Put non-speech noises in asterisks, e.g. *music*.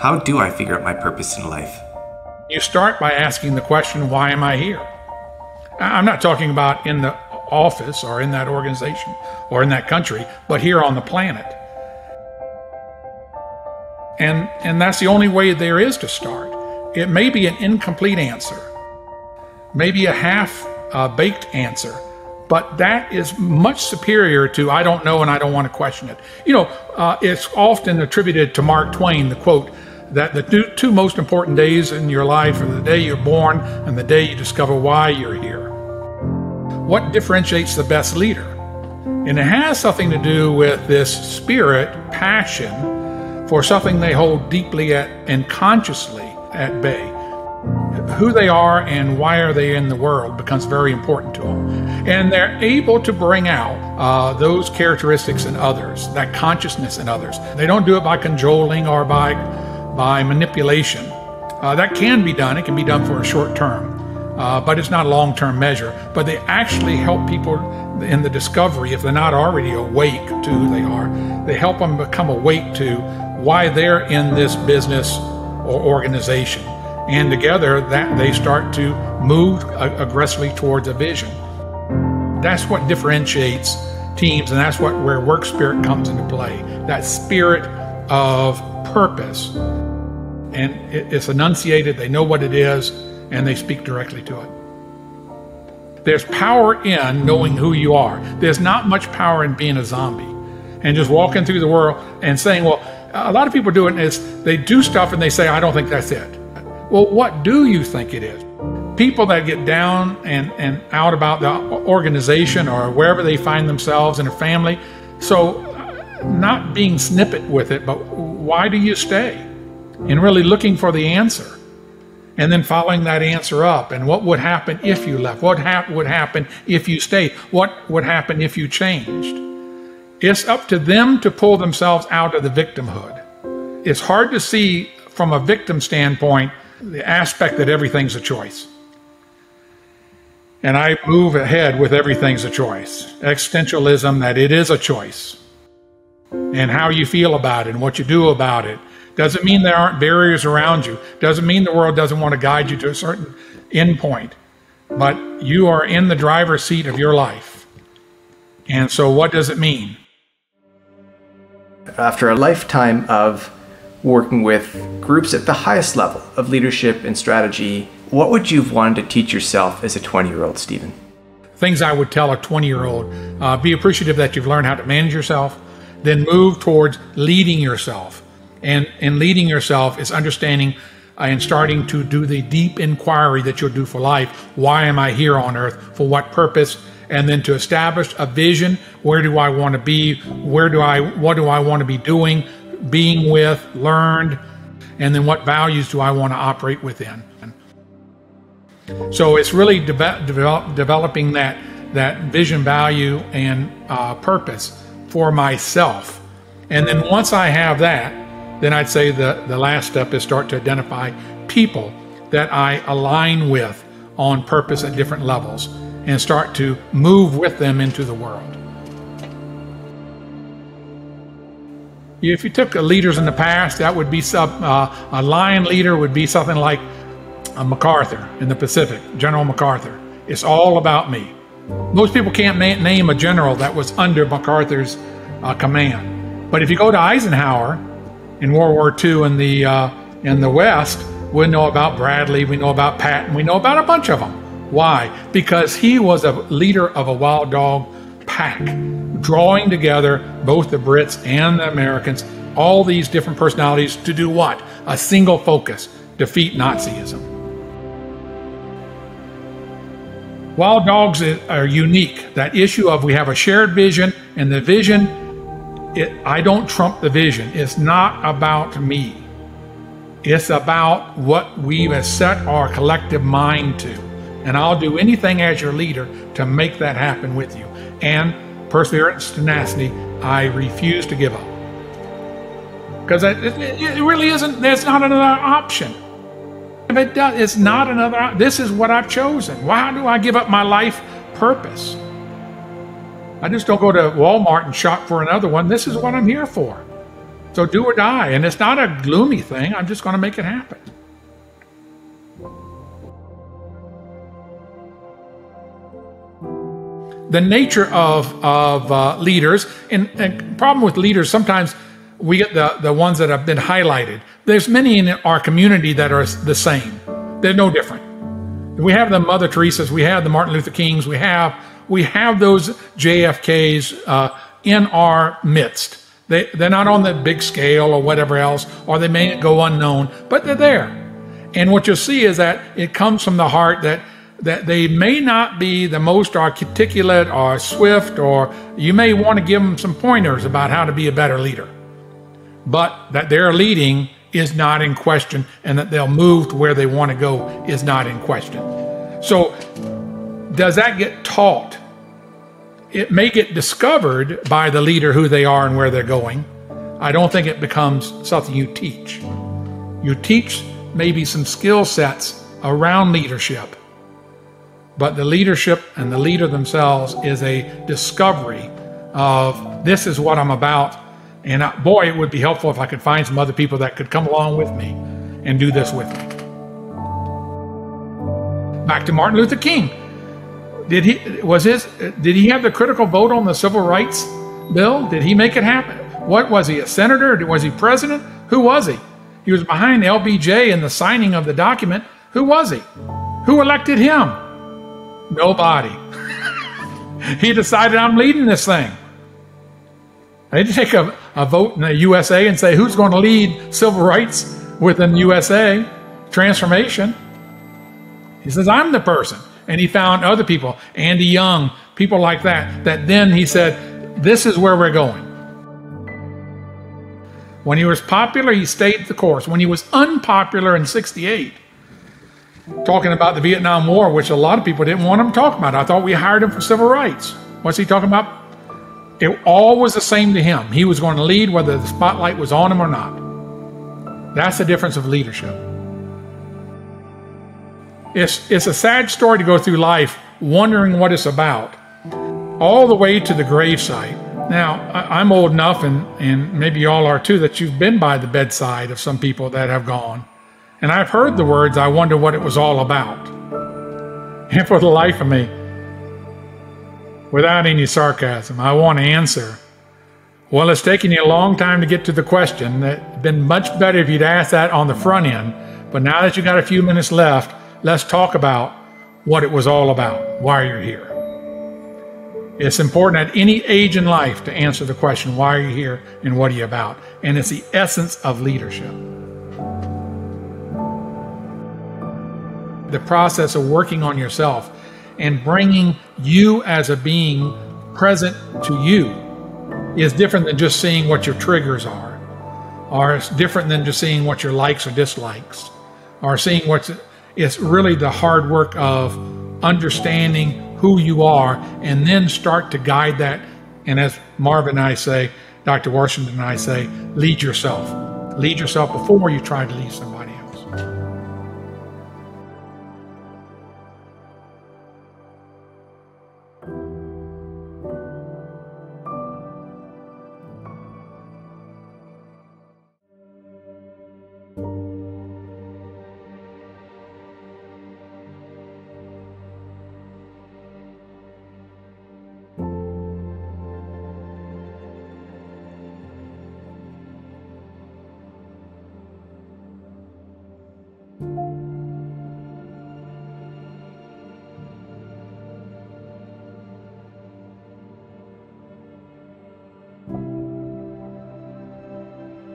How do I figure out my purpose in life? You start by asking the question, why am I here? I'm not talking about in the office or in that organization or in that country, but here on the planet. And, and that's the only way there is to start. It may be an incomplete answer, maybe a half uh, baked answer, but that is much superior to I don't know and I don't want to question it. You know, uh, it's often attributed to Mark Twain, the quote, that the two, two most important days in your life are the day you're born and the day you discover why you're here. What differentiates the best leader? And it has something to do with this spirit, passion for something they hold deeply at and consciously at bay. Who they are and why are they in the world becomes very important to them. And they're able to bring out uh, those characteristics in others, that consciousness in others. They don't do it by cajoling or by, by manipulation. Uh, that can be done, it can be done for a short term. Uh, but it's not a long term measure. But they actually help people in the discovery, if they're not already awake to who they are, they help them become awake to why they're in this business or organization. And together, that they start to move aggressively towards a vision. That's what differentiates teams, and that's what where work spirit comes into play. That spirit of purpose, and it's enunciated. They know what it is, and they speak directly to it. There's power in knowing who you are. There's not much power in being a zombie and just walking through the world and saying, well, a lot of people do it it is they do stuff and they say, I don't think that's it. Well, what do you think it is? People that get down and, and out about the organization or wherever they find themselves in a family. So, not being snippet with it, but why do you stay? And really looking for the answer. And then following that answer up. And what would happen if you left? What ha- would happen if you stayed? What would happen if you changed? It's up to them to pull themselves out of the victimhood. It's hard to see from a victim standpoint the aspect that everything's a choice. And I move ahead with everything's a choice. Existentialism, that it is a choice. And how you feel about it and what you do about it. Doesn't mean there aren't barriers around you. Doesn't mean the world doesn't want to guide you to a certain endpoint. But you are in the driver's seat of your life. And so, what does it mean? After a lifetime of working with groups at the highest level of leadership and strategy, what would you have wanted to teach yourself as a 20 year old, Stephen? Things I would tell a 20 year old uh, be appreciative that you've learned how to manage yourself, then move towards leading yourself. And, and leading yourself is understanding and starting to do the deep inquiry that you'll do for life. Why am I here on earth? For what purpose? and then to establish a vision. Where do I want to be? Where do I, what do I want to be doing, being with, learned, and then what values do I want to operate within? So it's really de- develop, developing that, that vision, value, and uh, purpose for myself. And then once I have that, then I'd say the, the last step is start to identify people that I align with on purpose at different levels and start to move with them into the world. If you took leaders in the past, that would be some, uh, a lion leader would be something like MacArthur in the Pacific, General MacArthur. It's all about me. Most people can't ma- name a general that was under MacArthur's uh, command. But if you go to Eisenhower in World War II in the uh, in the West, we know about Bradley, we know about Patton, we know about a bunch of them. Why? Because he was a leader of a wild dog pack, drawing together both the Brits and the Americans, all these different personalities to do what? A single focus defeat Nazism. Wild dogs are unique. That issue of we have a shared vision, and the vision, it, I don't trump the vision. It's not about me. It's about what we have set our collective mind to. And I'll do anything as your leader to make that happen with you. And perseverance, tenacity, I refuse to give up. Because it, it, really isn't, there's not another option. If it does, it's not another, this is what I've chosen. Why do I give up my life purpose? I just don't go to Walmart and shop for another one. This is what I'm here for. So do or die. And it's not a gloomy thing. I'm just going to make it happen. The nature of, of uh, leaders, and, and problem with leaders, sometimes we get the, the ones that have been highlighted. There's many in our community that are the same. They're no different. We have the Mother Teresa's, we have the Martin Luther Kings, we have we have those JFKs uh, in our midst. They, they're not on the big scale or whatever else, or they may go unknown, but they're there. And what you'll see is that it comes from the heart that that they may not be the most articulate or swift, or you may want to give them some pointers about how to be a better leader. But that they're leading is not in question, and that they'll move to where they want to go is not in question. So, does that get taught? It may get discovered by the leader who they are and where they're going. I don't think it becomes something you teach. You teach maybe some skill sets around leadership, but the leadership and the leader themselves is a discovery of this is what I'm about. And I, boy, it would be helpful if I could find some other people that could come along with me and do this with me. Back to Martin Luther King. Did he was his did he have the critical vote on the civil rights bill? Did he make it happen? What was he a senator? Was he president? Who was he? He was behind LBJ in the signing of the document. Who was he? Who elected him? Nobody. *laughs* he decided I'm leading this thing. They didn't take a, a vote in the USA and say who's going to lead civil rights within USA transformation. He says, I'm the person. And he found other people, Andy Young, people like that, that then he said, This is where we're going. When he was popular, he stayed the course. When he was unpopular in 68, talking about the Vietnam War, which a lot of people didn't want him to talk about. I thought we hired him for civil rights. What's he talking about? It all was the same to him. He was going to lead whether the spotlight was on him or not. That's the difference of leadership. It's, it's a sad story to go through life wondering what it's about, all the way to the gravesite. Now, I'm old enough, and, and maybe y'all are too, that you've been by the bedside of some people that have gone. And I've heard the words, I wonder what it was all about. And for the life of me, without any sarcasm, I want to answer. Well, it's taken you a long time to get to the question. It'd been much better if you'd asked that on the front end. But now that you got a few minutes left, let's talk about what it was all about, why you're here. It's important at any age in life to answer the question, why are you here and what are you about? And it's the essence of leadership. The process of working on yourself and bringing you as a being present to you is different than just seeing what your triggers are, or it's different than just seeing what your likes or dislikes, or seeing what's it's really the hard work of understanding who you are and then start to guide that. And as Marvin and I say, Dr. Washington and I say, lead yourself. Lead yourself before you try to lead somebody.